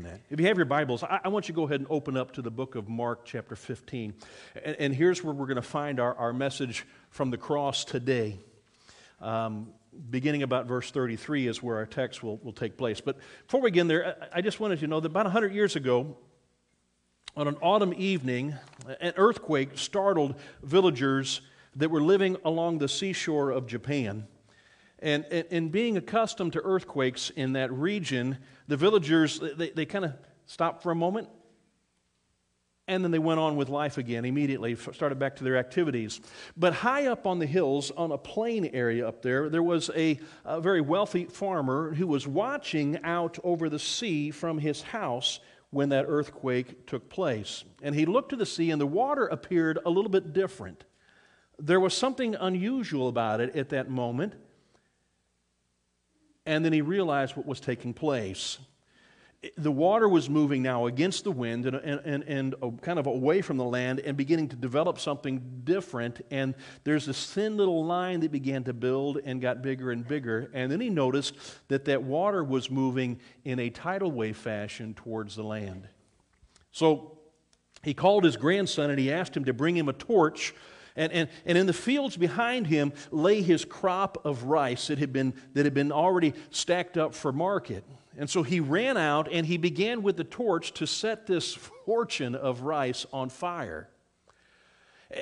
that. If you have your Bibles, I, I, want you to go ahead and open up to the book of Mark, chapter 15. And, and here's where we're going to find our, our message from the cross today. Um, beginning about verse 33 is where our text will, will take place. But before we begin there, I, I just wanted you to know that about 100 years ago, on an autumn evening, an earthquake startled villagers that were living along the seashore of Japan. And, in being accustomed to earthquakes in that region, the villagers, they, they kind of stopped for a moment and then they went on with life again immediately, started back to their activities. But high up on the hills, on a plain area up there, there was a, a very wealthy farmer who was watching out over the sea from his house when that earthquake took place. And he looked to the sea, and the water appeared a little bit different. There was something unusual about it at that moment. And then he realized what was taking place. The water was moving now against the wind and, and, and, and kind of away from the land and beginning to develop something different. And there's this thin little line that began to build and got bigger and bigger. And then he noticed that that water was moving in a tidal wave fashion towards the land. So he called his grandson and he asked him to bring him a torch and, and, and in the fields behind him lay his crop of rice that had, been, that had been already stacked up for market. And so he ran out and he began with the torch to set this fortune of rice on fire.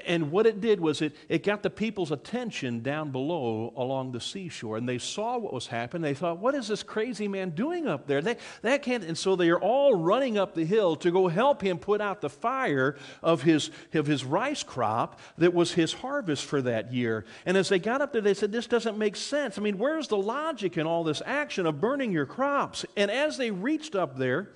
And what it did was it, it got the people's attention down below along the seashore. And they saw what was happening. They thought, what is this crazy man doing up there? They, that can't. And so they are all running up the hill to go help him put out the fire of his, of his rice crop that was his harvest for that year. And as they got up there, they said, this doesn't make sense. I mean, where's the logic in all this action of burning your crops? And as they reached up there,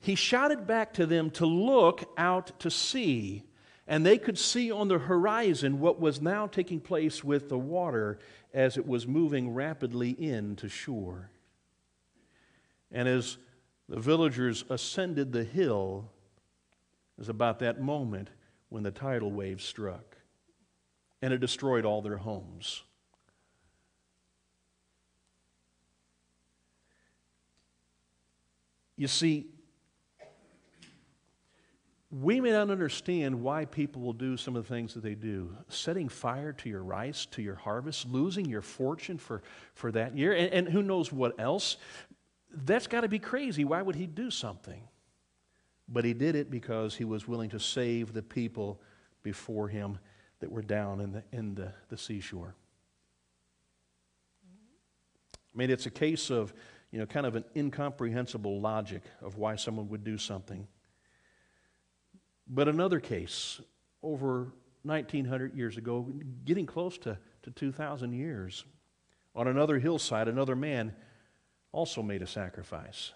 he shouted back to them to look out to sea and they could see on the horizon what was now taking place with the water as it was moving rapidly in to shore. And as the villagers ascended the hill, it was about that moment when the tidal wave struck and it destroyed all their homes. You see, we may not understand why people will do some of the things that they do. Setting fire to your rice, to your harvest, losing your fortune for, for that year, and, and who knows what else. That's got to be crazy. Why would he do something? But he did it because he was willing to save the people before him that were down in the, in the, the seashore. I mean, it's a case of, you know, kind of an incomprehensible logic of why someone would do something. But another case, over 1900 years ago, getting close to, to 2,000 years, on another hillside, another man also made a sacrifice.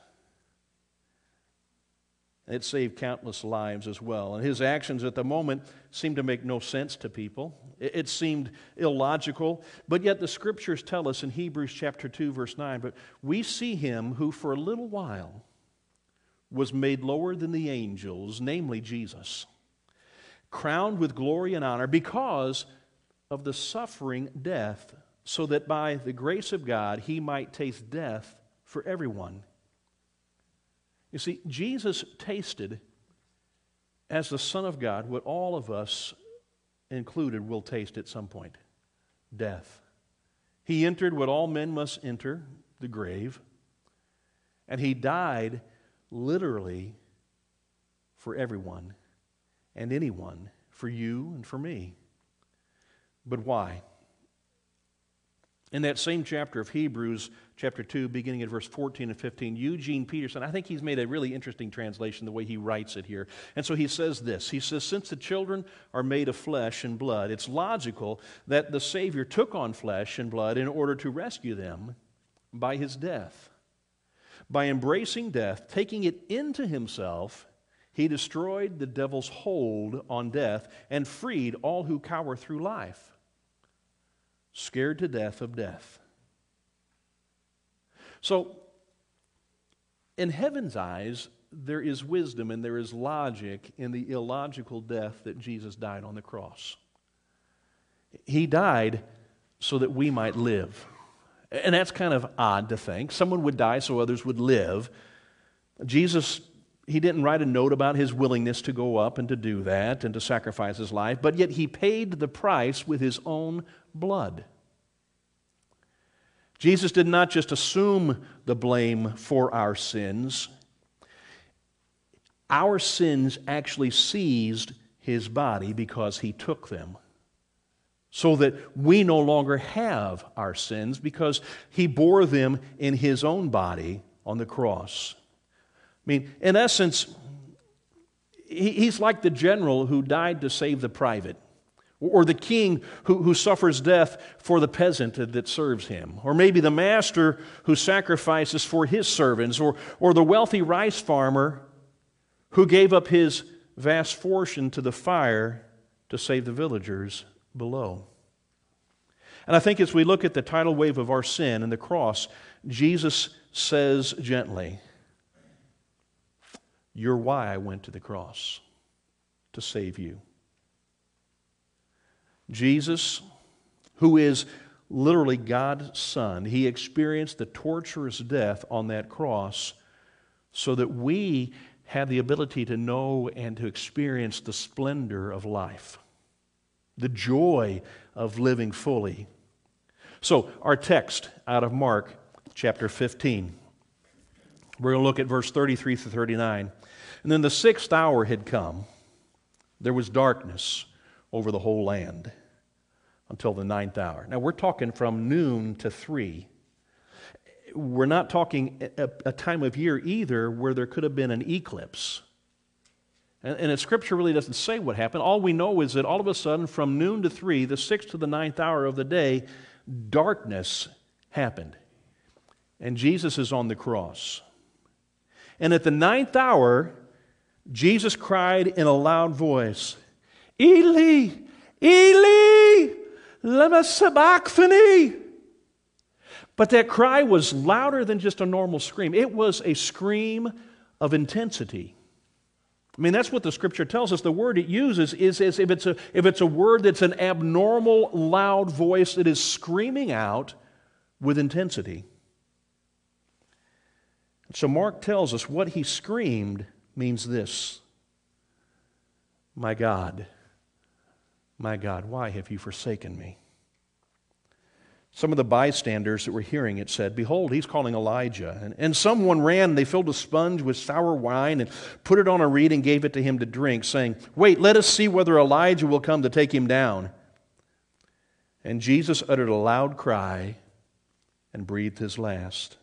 It saved countless lives as well. And his actions at the moment seemed to make no sense to people. It, seemed illogical. But yet the scriptures tell us in Hebrews chapter 2, verse 9, but we see him who for a little while was made lower than the angels, namely Jesus, crowned with glory and honor because of the suffering death, so that by the grace of God he might taste death for everyone. You see, Jesus tasted as the Son of God what all of us included will taste at some point death. He entered what all men must enter the grave, and he died literally for everyone and anyone, for you and for me. But why? In that same chapter of Hebrews, chapter 2, beginning at verse 14 and 15, Eugene Peterson, I think he's made a really interesting translation the way he writes it here. And so he says this He says, Since the children are made of flesh and blood, it's logical that the Savior took on flesh and blood in order to rescue them by his death. By embracing death, taking it into himself, he destroyed the devil's hold on death and freed all who cower through life, scared to death of death. So, in heaven's eyes, there is wisdom and there is logic in the illogical death that Jesus died on the cross. He died so that we might live. And that's kind of odd to think. Someone would die so others would live. Jesus, he didn't write a note about his willingness to go up and to do that and to sacrifice his life, but yet he paid the price with his own blood. Jesus did not just assume the blame for our sins, our sins actually seized his body because he took them. So that we no longer have our sins because he bore them in his own body on the cross. I mean, in essence, he's like the general who died to save the private, or the king who, who suffers death for the peasant that serves him, or maybe the master who sacrifices for his servants, or, or the wealthy rice farmer who gave up his vast fortune to the fire to save the villagers below. And I think as we look at the tidal wave of our sin and the cross, Jesus says gently, You're why I went to the cross, to save you. Jesus, who is literally God's Son, he experienced the torturous death on that cross so that we have the ability to know and to experience the splendor of life, the joy of living fully. So, our text out of Mark chapter 15. We're going to look at verse 33 through 39. And then the sixth hour had come. There was darkness over the whole land until the ninth hour. Now, we're talking from noon to three we're not talking a, a, time of year either where there could have been an eclipse. And, and the scripture really doesn't say what happened. All we know is that all of a sudden, from noon to three, the sixth to the ninth hour of the day, darkness happened. And Jesus is on the cross. And at the ninth hour, Jesus cried in a loud voice, Eli, Eli, lema sabachthani. But that cry was louder than just a normal scream, it was a scream of intensity. I mean, that's what the scripture tells us. The word it uses is as if it's a, if it's a word that's an abnormal, loud voice that is screaming out with intensity. So Mark tells us what he screamed means this My God, my God, why have you forsaken me? Some of the bystanders that were hearing it said, Behold, he's calling Elijah. And, and someone ran, they filled a sponge with sour wine and put it on a reed and gave it to him to drink, saying, Wait, let us see whether Elijah will come to take him down. And Jesus uttered a loud cry and breathed his last.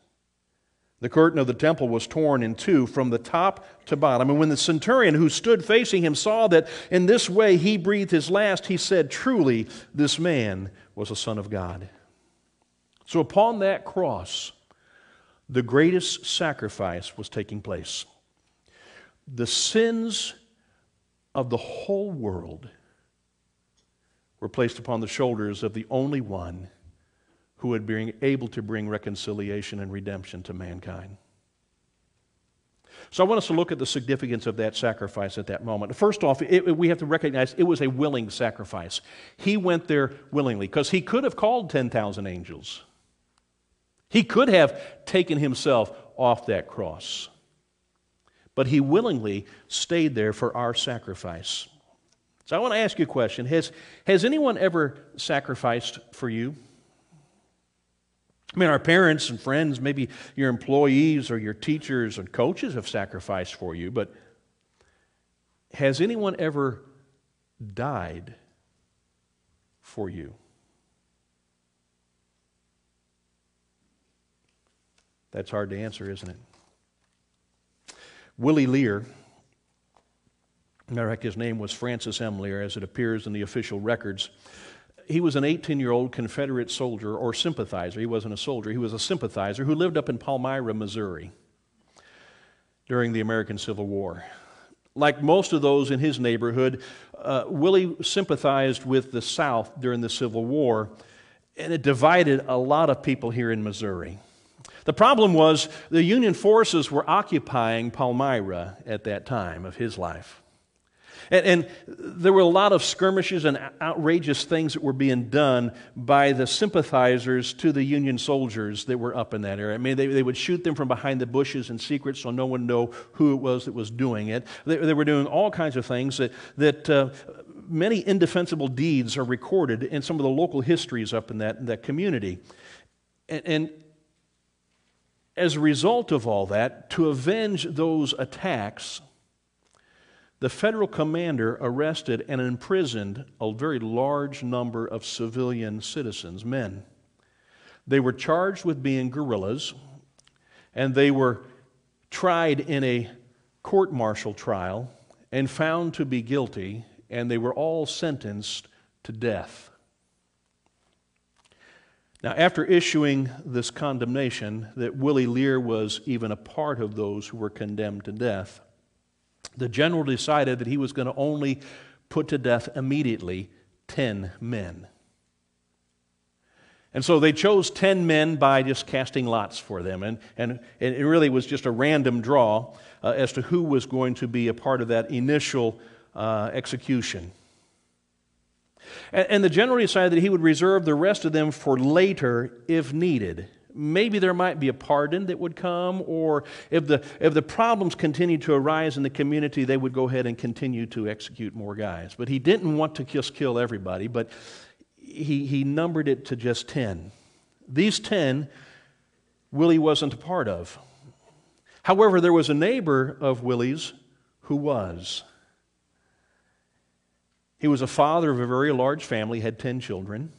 The curtain of the temple was torn in two from the top to bottom. And when the centurion who stood facing him saw that in this way he breathed his last, he said, Truly, this man was a son of God. So upon that cross, the greatest sacrifice was taking place. The sins of the whole world were placed upon the shoulders of the only one who would be able to bring reconciliation and redemption to mankind. So I want us to look at the significance of that sacrifice at that moment. First off, it, we have to recognize it was a willing sacrifice. He went there willingly because he could have called 10,000 angels. He could have taken himself off that cross, but he willingly stayed there for our sacrifice. So I want to ask you a question Has, has anyone ever sacrificed for you? I mean, our parents and friends, maybe your employees or your teachers and coaches have sacrificed for you, but has anyone ever died for you? That's hard to answer, isn't it? Willie Lear, matter of fact, his name was Francis M. Lear, as it appears in the official records. He was an 18 year old Confederate soldier or sympathizer. He wasn't a soldier, he was a sympathizer who lived up in Palmyra, Missouri during the American Civil War. Like most of those in his neighborhood, uh, Willie sympathized with the South during the Civil War, and it divided a lot of people here in Missouri. The problem was the Union forces were occupying Palmyra at that time of his life. And, and, there were a lot of skirmishes and outrageous things that were being done by the sympathizers to the Union soldiers that were up in that area. I mean, they, they would shoot them from behind the bushes in secret so no one know who it was that was doing it. They, they were doing all kinds of things that, that uh, many indefensible deeds are recorded in some of the local histories up in that, in that community. And, and as a result of all that, to avenge those attacks, the federal commander arrested and imprisoned a very large number of civilian citizens, men. They were charged with being guerrillas, and they were tried in a court martial trial and found to be guilty, and they were all sentenced to death. Now, after issuing this condemnation that Willie Lear was even a part of those who were condemned to death, the general decided that he was going to only put to death immediately 10 men. And so they chose 10 men by just casting lots for them. And, and, and it really was just a random draw uh, as to who was going to be a part of that initial uh, execution. And, and the general decided that he would reserve the rest of them for later if needed maybe there might be a pardon that would come, or if the, if the problems continued to arise in the community, they would go ahead and continue to execute more guys. But he didn't want to just kill everybody, but he, he numbered it to just 10. These 10, Willie wasn't a part of. However, there was a neighbor of Willie's who was. He was a father of a very large family, had 10 children,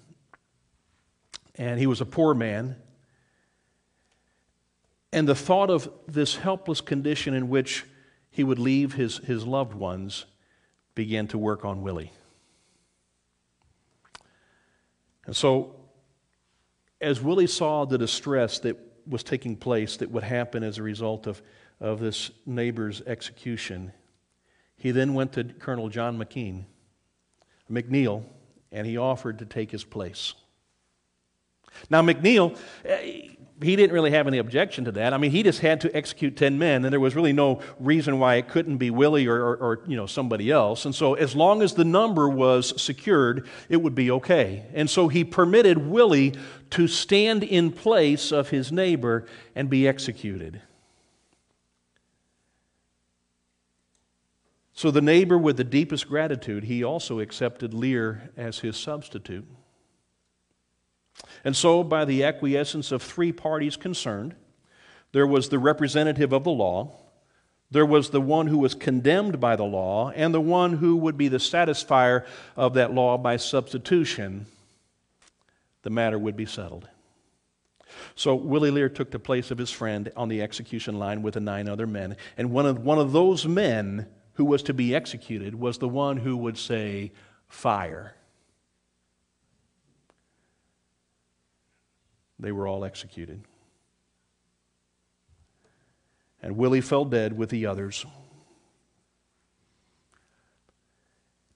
and he was a poor man. And the thought of this helpless condition in which he would leave his, his loved ones began to work on Willie. And so, as Willie saw the distress that was taking place that would happen as a result of, of this neighbor's execution, he then went to Colonel John McKean, McNeil, and he offered to take his place. Now, McNeil, eh, he didn't really have any objection to that. I mean, he just had to execute 10 men, and there was really no reason why it couldn't be Willie or, or, or, you know, somebody else. And so, as long as the number was secured, it would be okay. And so, he permitted Willie to stand in place of his neighbor and be executed. So, the neighbor, with the deepest gratitude, he also accepted Lear as his substitute. And so, by the acquiescence of three parties concerned, there was the representative of the law, there was the one who was condemned by the law, and the one who would be the satisfier of that law by substitution. The matter would be settled. So Willie Lear took the place of his friend on the execution line with the nine other men. And one of, one of those men who was to be executed was the one who would say, Fire. they were all executed. And Willie fell dead with the others.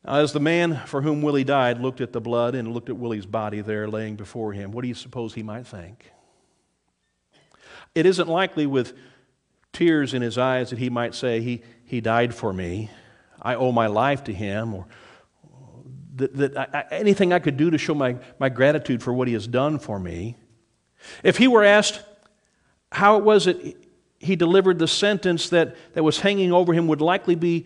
Now, as the man for whom Willie died looked at the blood and looked at Willie's body there laying before him, what do you suppose he might think? It isn't likely with tears in his eyes that he might say, He, he died for me. I owe my life to him, or that, that I, anything I could do to show my, my gratitude for what he has done for me. If he were asked how it was that he delivered the sentence that, that was hanging over him, would likely be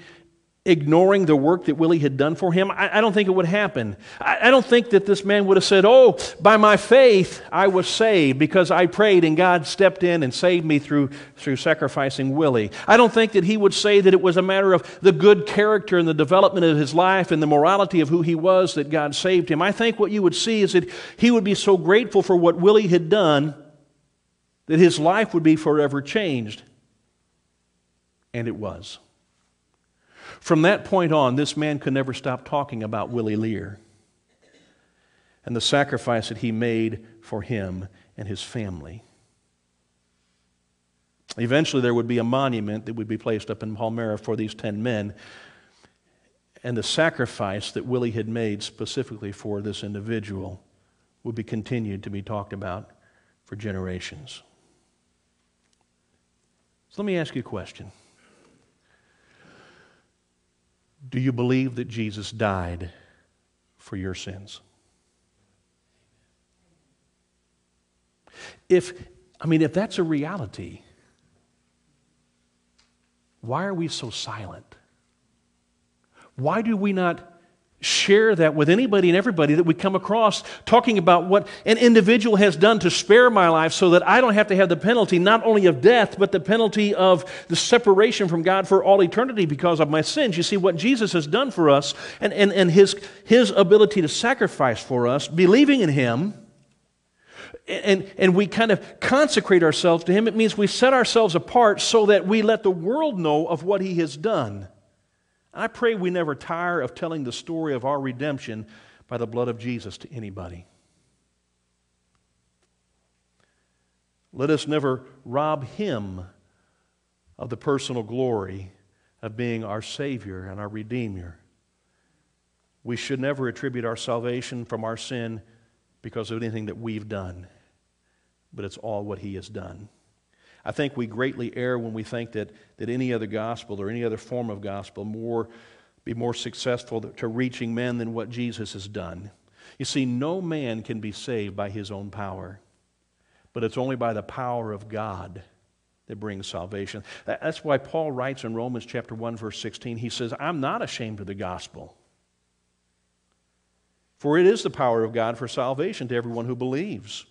ignoring the work that Willie had done for him, I, I don't think it would happen. I, I, don't think that this man would have said, Oh, by my faith I was saved because I prayed and God stepped in and saved me through, through sacrificing Willie. I don't think that he would say that it was a matter of the good character and the development of his life and the morality of who he was that God saved him. I think what you would see is that he would be so grateful for what Willie had done that his life would be forever changed. And it was. From that point on, this man could never stop talking about Willie Lear and the sacrifice that he made for him and his family. Eventually, there would be a monument that would be placed up in Palmyra for these 10 men and the sacrifice that Willie had made specifically for this individual would be continued to be talked about for generations. So let me ask you a question. Do you believe that Jesus died for your sins? If, I mean, if that's a reality, why are we so silent? Why do we not share that with anybody and everybody that we come across, talking about what an individual has done to spare my life so that I don't have to have the penalty not only of death, but the penalty of the separation from God for all eternity because of my sins. You see, what Jesus has done for us and, and, and his, his ability to sacrifice for us, believing in Him. And, and we kind of consecrate ourselves to Him. It means we set ourselves apart so that we let the world know of what He has done. I pray we never tire of telling the story of our redemption by the blood of Jesus to anybody. Let us never rob him of the personal glory of being our Savior and our Redeemer. We should never attribute our salvation from our sin because of anything that we've done, but it's all what He has done. I think we greatly err when we think that, that any other gospel or any other form of gospel more be more successful to reaching men than what Jesus has done. You see, no man can be saved by his own power, but it's only by the power of God that brings salvation. That's why Paul writes in Romans chapter 1 verse 16, he says, "I'm not ashamed of the gospel, for it is the power of God for salvation to everyone who believes."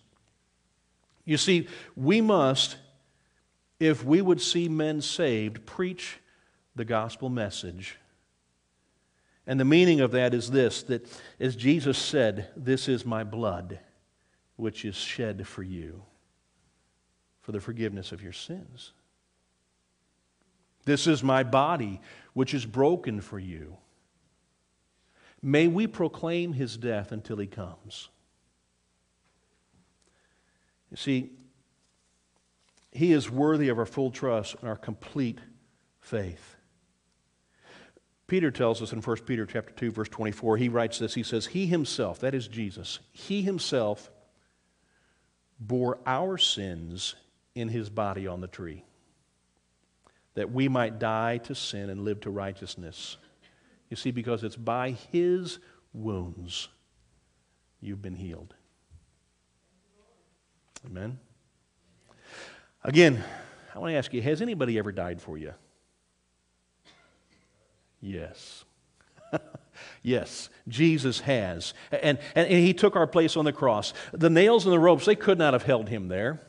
You see, we must if we would see men saved, preach the gospel message. And the meaning of that is this that as Jesus said, This is my blood, which is shed for you for the forgiveness of your sins. This is my body, which is broken for you. May we proclaim his death until he comes. You see, he is worthy of our full trust and our complete faith. Peter tells us in 1 Peter chapter 2 verse 24 he writes this. He says he himself that is Jesus he himself bore our sins in his body on the tree that we might die to sin and live to righteousness. You see because it's by his wounds you've been healed. Amen Again, I want to ask you has anybody ever died for you? Yes. yes, Jesus has. And, and, and, he took our place on the cross. The nails and the ropes, they could not have held him there.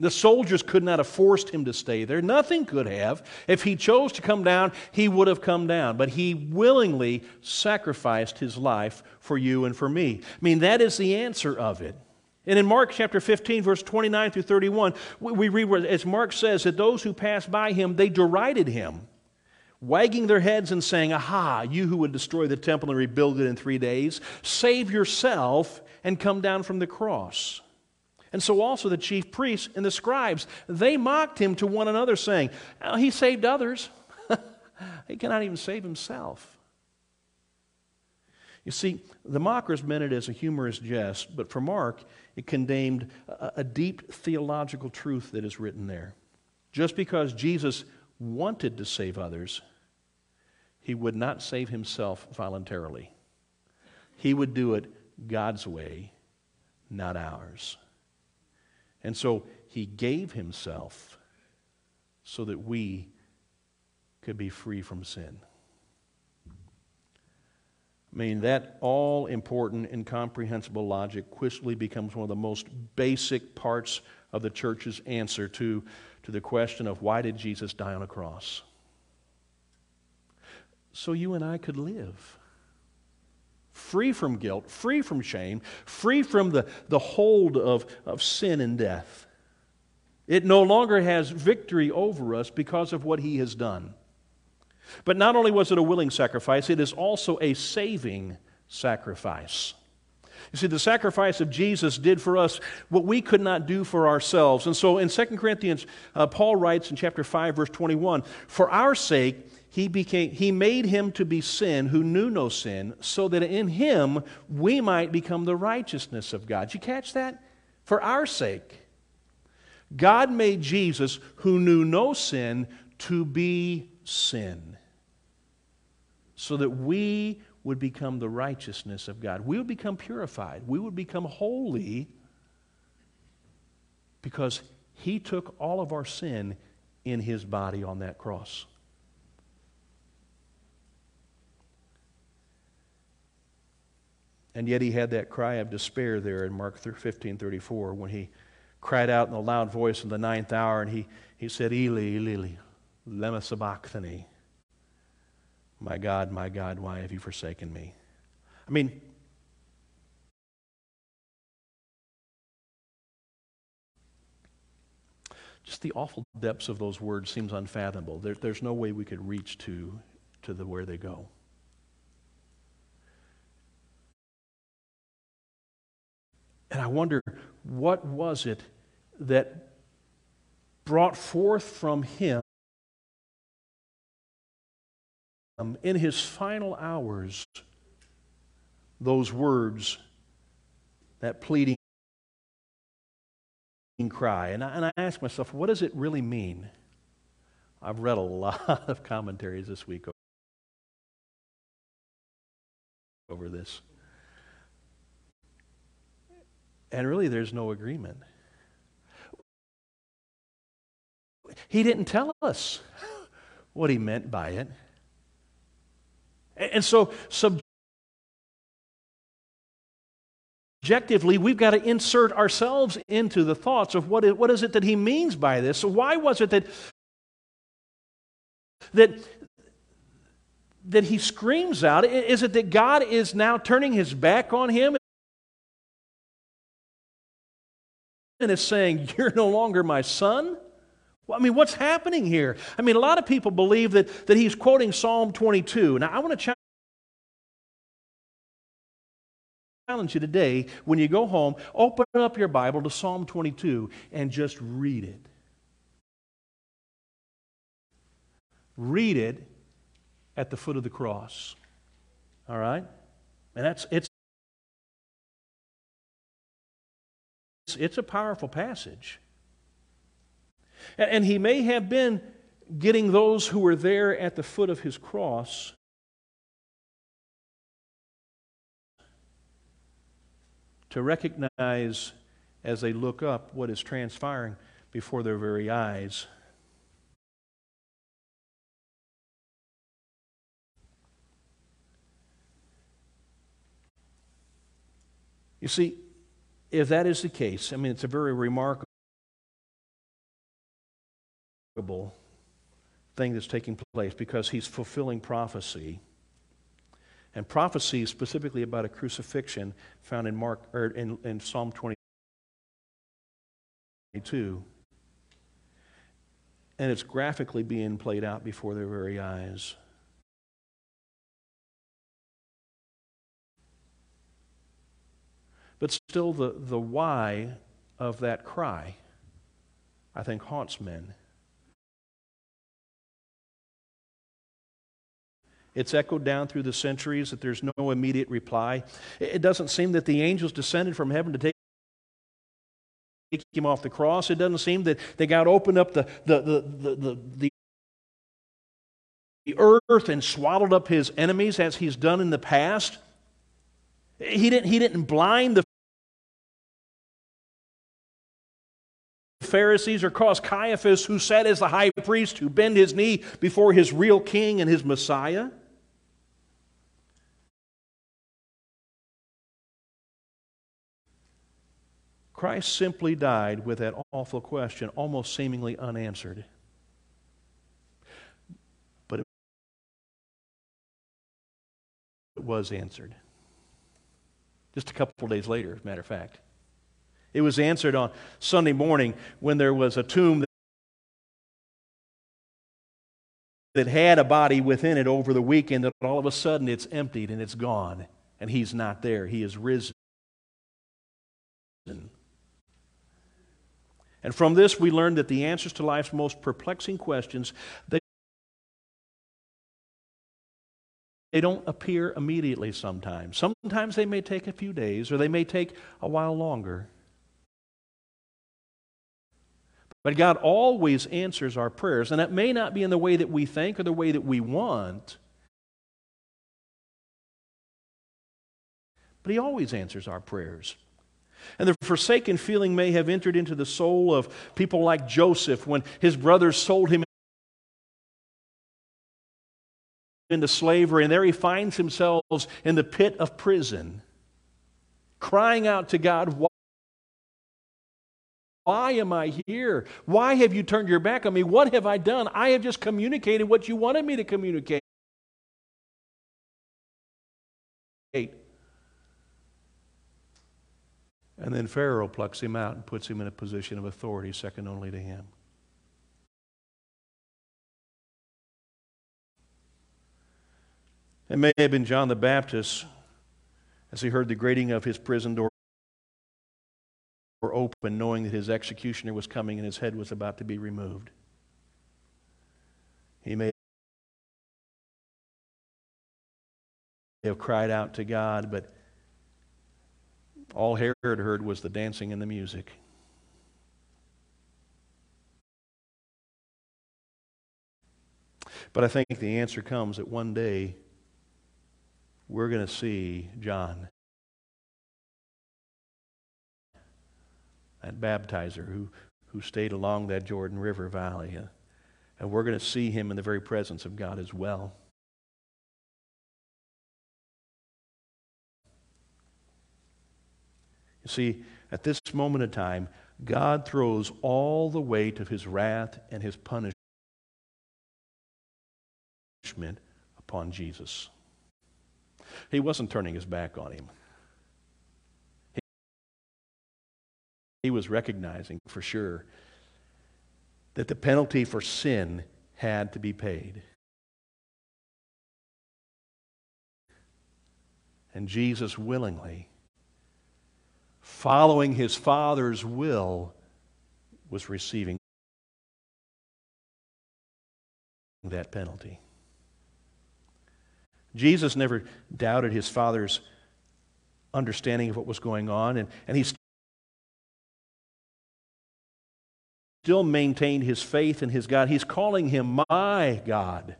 The soldiers could not have forced him to stay there. Nothing could have. If he chose to come down, he would have come down. But he willingly sacrificed his life for you and for me. I mean, that is the answer of it. And in Mark chapter 15, verse 29 through 31, we read, as Mark says, that those who passed by him, they derided him, wagging their heads and saying, Aha, you who would destroy the temple and rebuild it in three days, save yourself and come down from the cross. And so also the chief priests and the scribes, they mocked him to one another, saying, oh, He saved others. he cannot even save himself. You see, the mockers meant it as a humorous jest, but for Mark, it contained a, a deep theological truth that is written there. Just because Jesus wanted to save others, he would not save himself voluntarily. He would do it God's way, not ours. And so he gave himself so that we could be free from sin. I mean, that all important, incomprehensible logic quickly becomes one of the most basic parts of the church's answer to, to the question of why did Jesus die on a cross? So you and I could live free from guilt, free from shame, free from the, the hold of, of sin and death. It no longer has victory over us because of what he has done. But not only was it a willing sacrifice, it is also a saving sacrifice. You see, the sacrifice of Jesus did for us what we could not do for ourselves. And so in 2 Corinthians, uh, Paul writes in chapter 5, verse 21 For our sake, he, became, he made him to be sin who knew no sin, so that in him we might become the righteousness of God. Did you catch that? For our sake. God made Jesus, who knew no sin, to be sin so that we would become the righteousness of God. We would become purified. We would become holy because He took all of our sin in His body on that cross. And yet he had that cry of despair there in Mark 15 34 when he cried out in a loud voice in the ninth hour and he, he said, Eli, Eli, lema sabachthani. My God, my God, why have you forsaken me? I mean, just the awful depths of those words seems unfathomable. There, there's no way we could reach to, to the where they go. And I wonder, what was it that brought forth from him Um, in his final hours those words, that pleading cry? And I, and I ask myself, what does it really mean? I've read a lot of commentaries this week over this. And really, there's no agreement. He didn't tell us what he meant by it. And so, subjectively, we've got to insert ourselves into the thoughts of what is, what is it that he means by this. So, why was it that, that, that he screams out? Is it that God is now turning his back on him? and is saying, You're no longer my son? Well, I mean, what's happening here? I mean, a lot of people believe that, that he's quoting Psalm 22. Now, I want to challenge you today when you go home, open up your Bible to Psalm 22 and just read it. Read it at the foot of the cross. All right? And that's it's It's a powerful passage. And he may have been getting those who were there at the foot of his cross to recognize as they look up what is transpiring before their very eyes. You see, if that is the case, I mean, it's a very remarkable thing that's taking place because he's fulfilling prophecy. And prophecy specifically about a crucifixion found in Mark or in, in Psalm 22. And it's graphically being played out before their very eyes. But still, the, the why of that cry, I think, haunts men. It's echoed down through the centuries that there's no immediate reply. It doesn't seem that the angels descended from heaven to take him off the cross. It doesn't seem that, that God opened up the, the, the, the, the, the earth and swallowed up his enemies as he's done in the past. He didn't, he didn't blind the Pharisees or cause Caiaphas, who sat as the high priest, to bend his knee before his real king and his Messiah? Christ simply died with that awful question, almost seemingly unanswered. But it was answered. Just a couple days later, as a matter of fact. It was answered on Sunday morning when there was a tomb that had a body within it over the weekend, that all of a sudden it's emptied and it's gone, and he's not there. He is risen. And from this, we learn that the answers to life's most perplexing questions, they, they don't appear immediately sometimes. Sometimes they may take a few days or they may take a while longer. But God always answers our prayers, and it may not be in the way that we think or the way that we want, but He always answers our prayers. And the forsaken feeling may have entered into the soul of people like Joseph when his brothers sold him into slavery, and there he finds himself in the pit of prison, crying out to God, Why am I here? Why have you turned your back on me? What have I done? I have just communicated what you wanted me to communicate. And then Pharaoh plucks him out and puts him in a position of authority second only to him. It may have been John the Baptist as he heard the grating of his prison door open, knowing that his executioner was coming and his head was about to be removed. He may have cried out to God, but all Herod heard was the dancing and the music. But I think the answer comes that one day we're going to see John, that baptizer who, who stayed along that Jordan River Valley. Uh, and we're going to see him in the very presence of God as well. You see, at this moment in time, God throws all the weight of his wrath and his punishment upon Jesus. He wasn't turning his back on him. He was recognizing for sure that the penalty for sin had to be paid. And Jesus willingly, following his Father's will, was receiving that penalty. Jesus never doubted his Father's understanding of what was going on, and, and he still maintained his faith in his God. He's calling him my God.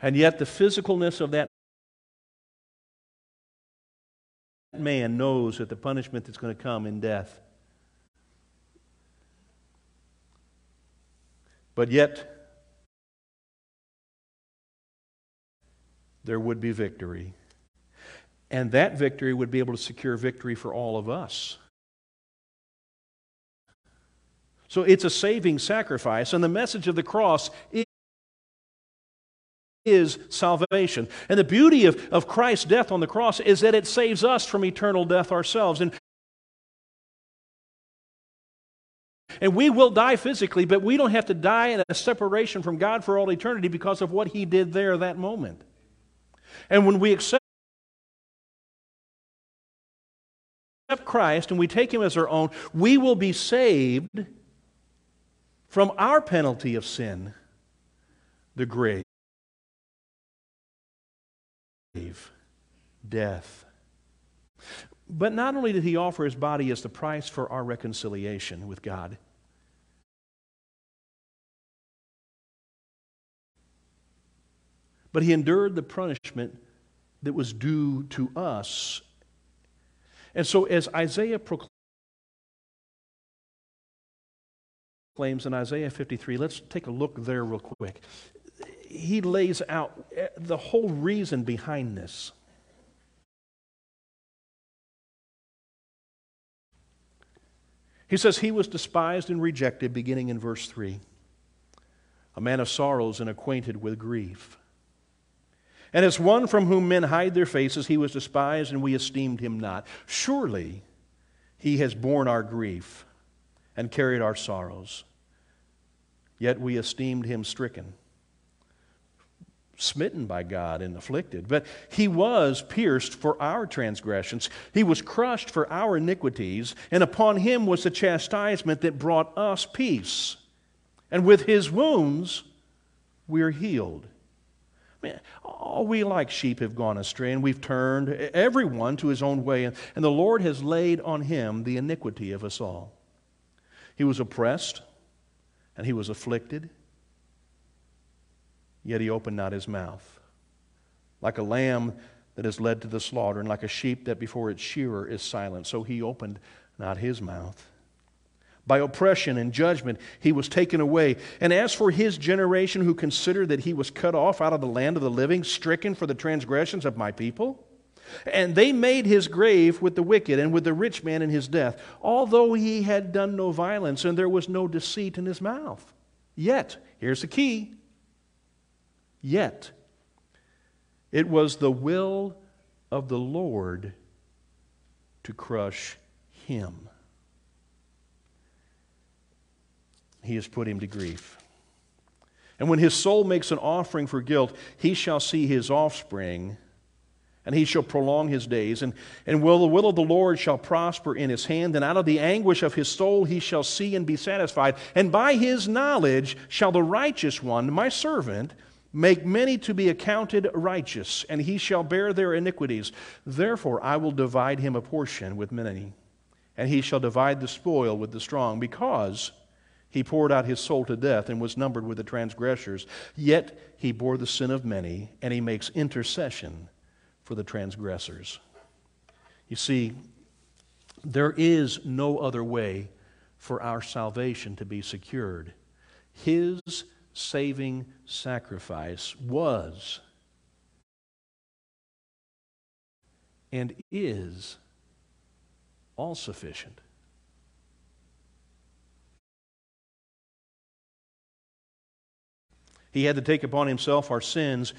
And yet, the physicalness of that man knows that the punishment that's going to come in death. But yet, there would be victory. And that victory would be able to secure victory for all of us. So it's a saving sacrifice, and the message of the cross is salvation. And the beauty of, of Christ's death on the cross is that it saves us from eternal death ourselves. And And we will die physically, but we don't have to die in a separation from God for all eternity because of what He did there that moment. And when we accept Christ and we take Him as our own, we will be saved from our penalty of sin, the grave, death. But not only did He offer His body as the price for our reconciliation with God, but he endured the punishment that was due to us. And so, as Isaiah proclaims in Isaiah 53, let's take a look there real quick. He lays out eh, the whole reason behind this. He says, He was despised and rejected, beginning in verse 3. A man of sorrows and acquainted with grief. And as one from whom men hide their faces, he was despised, and we esteemed him not. Surely he has borne our grief and carried our sorrows. Yet we esteemed him stricken, smitten by God, and afflicted. But he was pierced for our transgressions, he was crushed for our iniquities, and upon him was the chastisement that brought us peace. And with his wounds, we are healed. Man, all we like sheep have gone astray, and we've turned everyone to his own way, and the Lord has laid on him the iniquity of us all. He was oppressed, and he was afflicted, yet he opened not his mouth. Like a lamb that is led to the slaughter, and like a sheep that before its shearer is silent. So he opened not his mouth. By oppression and judgment he was taken away. And as for his generation who considered that he was cut off out of the land of the living, stricken for the transgressions of my people, and they made his grave with the wicked and with the rich man in his death, although he had done no violence and there was no deceit in his mouth. Yet, here's the key yet, it was the will of the Lord to crush him. He has put him to grief. And when his soul makes an offering for guilt, he shall see his offspring and he shall prolong his days. And, and will the will of the Lord shall prosper in his hand, and out of the anguish of his soul he shall see and be satisfied. And by his knowledge shall the righteous one, my servant, make many to be accounted righteous, and he shall bear their iniquities. Therefore I will divide him a portion with many, and he shall divide the spoil with the strong, because he poured out his soul to death and was numbered with the transgressors. Yet he bore the sin of many, and he makes intercession for the transgressors. You see, there is no other way for our salvation to be secured. His saving sacrifice was and is all sufficient. He had to take upon himself our sins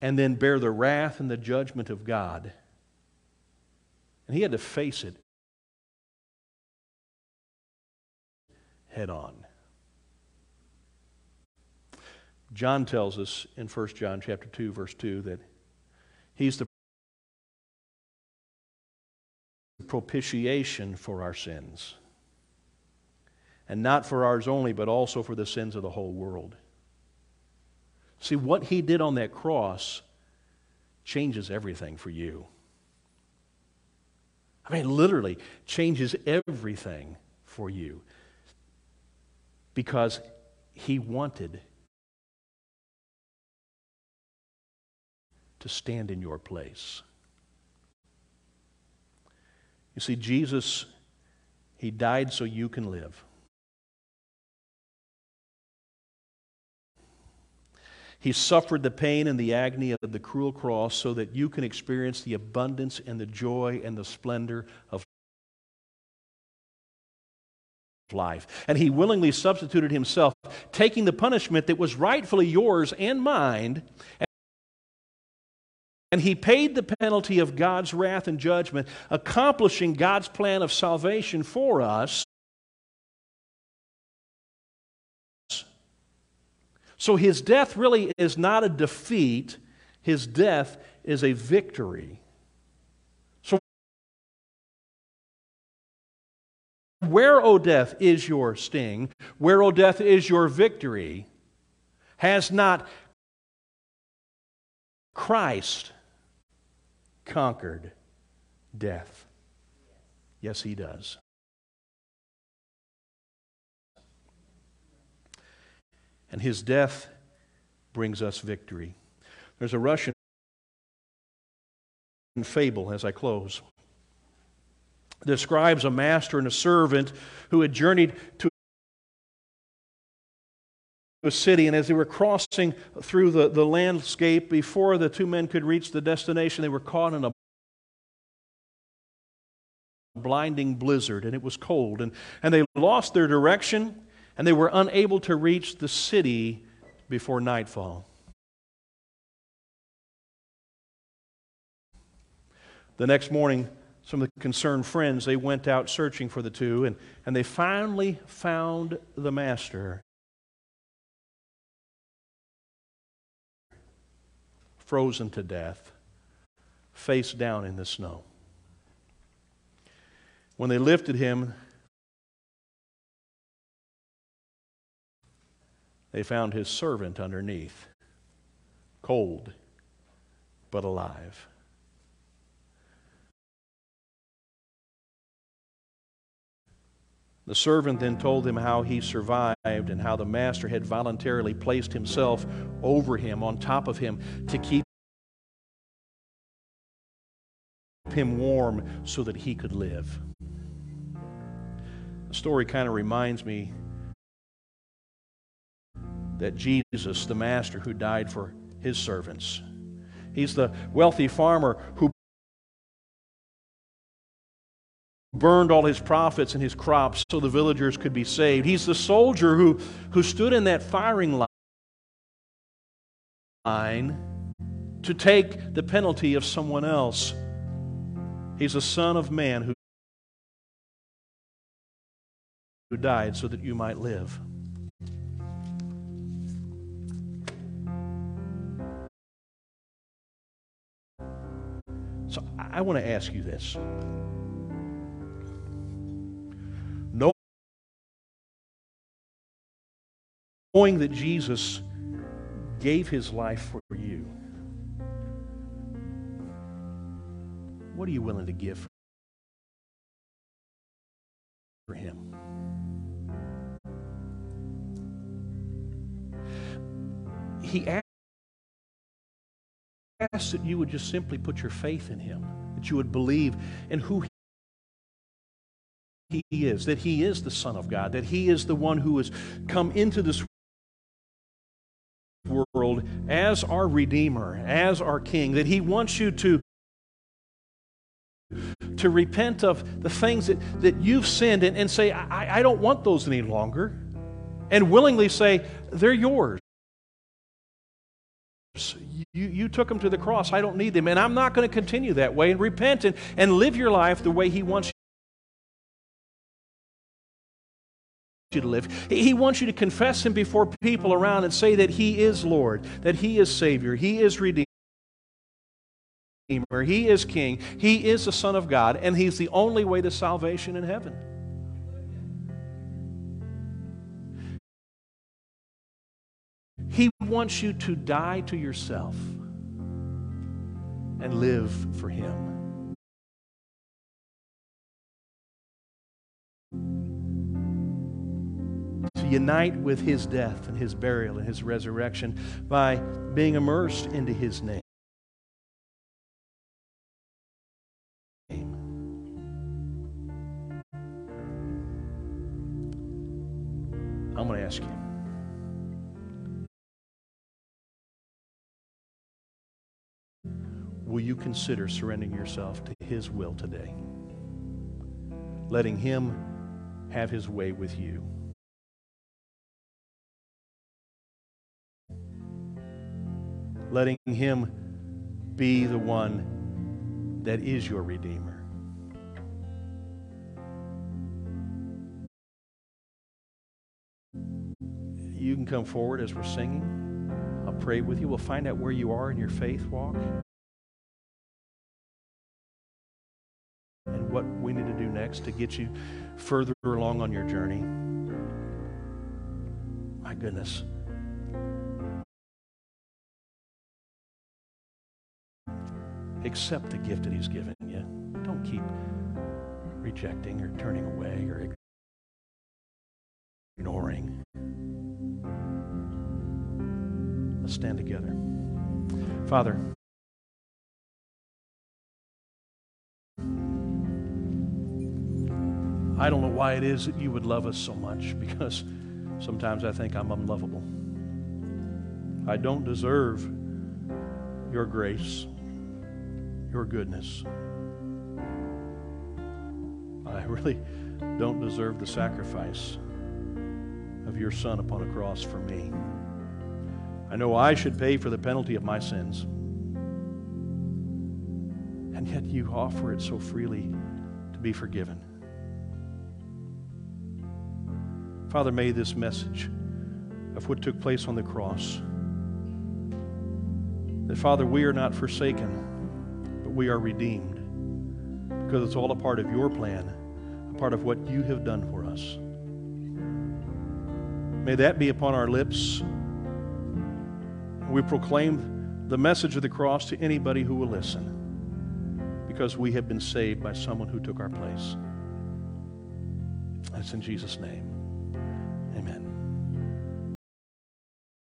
and then bear the wrath and the judgment of God. And he had to face it head on. John tells us in 1 John chapter 2 verse 2 that he's the propitiation for our sins. And not for ours only, but also for the sins of the whole world. See, what he did on that cross changes everything for you. I mean, literally changes everything for you because he wanted to stand in your place. You see, Jesus, he died so you can live. He suffered the pain and the agony of the cruel cross so that you can experience the abundance and the joy and the splendor of life. And he willingly substituted himself, taking the punishment that was rightfully yours and mine. And he paid the penalty of God's wrath and judgment, accomplishing God's plan of salvation for us So his death really is not a defeat, his death is a victory. So, where, O death, is your sting? Where, O death, is your victory? Has not Christ conquered death? Yes, he does. and his death brings us victory. There's a Russian fable as I close. Describes a master and a servant who had journeyed to a city, and as they were crossing through the, the landscape, before the two men could reach the destination, they were caught in a blinding blizzard, and it was cold, and, and they lost their direction and they were unable to reach the city before nightfall. The next morning, some of the concerned friends, they went out searching for the two, and, and they finally found the master. Frozen to death, face down in the snow. When they lifted him, they found his servant underneath, cold but alive. The servant then told him how he survived and how the master had voluntarily placed himself over him, on top of him, to keep him warm so that he could live. The story kind of reminds me that Jesus, the master who died for his servants, he's the wealthy farmer who burned all his profits and his crops so the villagers could be saved. He's the soldier who, who stood in that firing line to take the penalty of someone else. He's a son of man who, who died so that you might live. So I want to ask you this. Knowing that Jesus gave his life for you, what are you willing to give for him? He asks that you would just simply put your faith in him, that you would believe in who he is, that he is the Son of God, that he is the one who has come into this world as our Redeemer, as our King, that he wants you to to repent of the things that, that you've sinned and, and say, I, I don't want those any longer, and willingly say, they're yours. You, you took them to the cross. I don't need them. And I'm not going to continue that way. And repent and, and live your life the way He wants you to live. He wants you to confess Him before people around and say that He is Lord, that He is Savior, He is Redeemer. He is King. He is the Son of God, and He's the only way to salvation in heaven. He wants you to die to yourself and live for Him. To unite with His death and His burial and His resurrection by being immersed into His name. I'm going to ask you. Will you consider surrendering yourself to His will today? Letting Him have His way with you. Letting Him be the one that is your Redeemer. You can come forward as we're singing. I'll pray with you. We'll find out where you are in your faith walk. And what we need to do next to get you further along on your journey. My goodness. Accept the gift that He's given you. Don't keep rejecting or turning away or ignoring. Let's stand together. Father, I don't know why it is that you would love us so much because sometimes I think I'm unlovable. I don't deserve your grace, your goodness. I really don't deserve the sacrifice of your Son upon a cross for me. I know I should pay for the penalty of my sins. And yet you offer it so freely to be forgiven. Father, may this message of what took place on the cross, that Father, we are not forsaken, we are redeemed because it's all a part of your plan, a part of what you have done for us. May that be upon our lips. We proclaim the message of the cross to anybody who will listen because we have been saved by someone who took our place. That's in Jesus' name. Amen.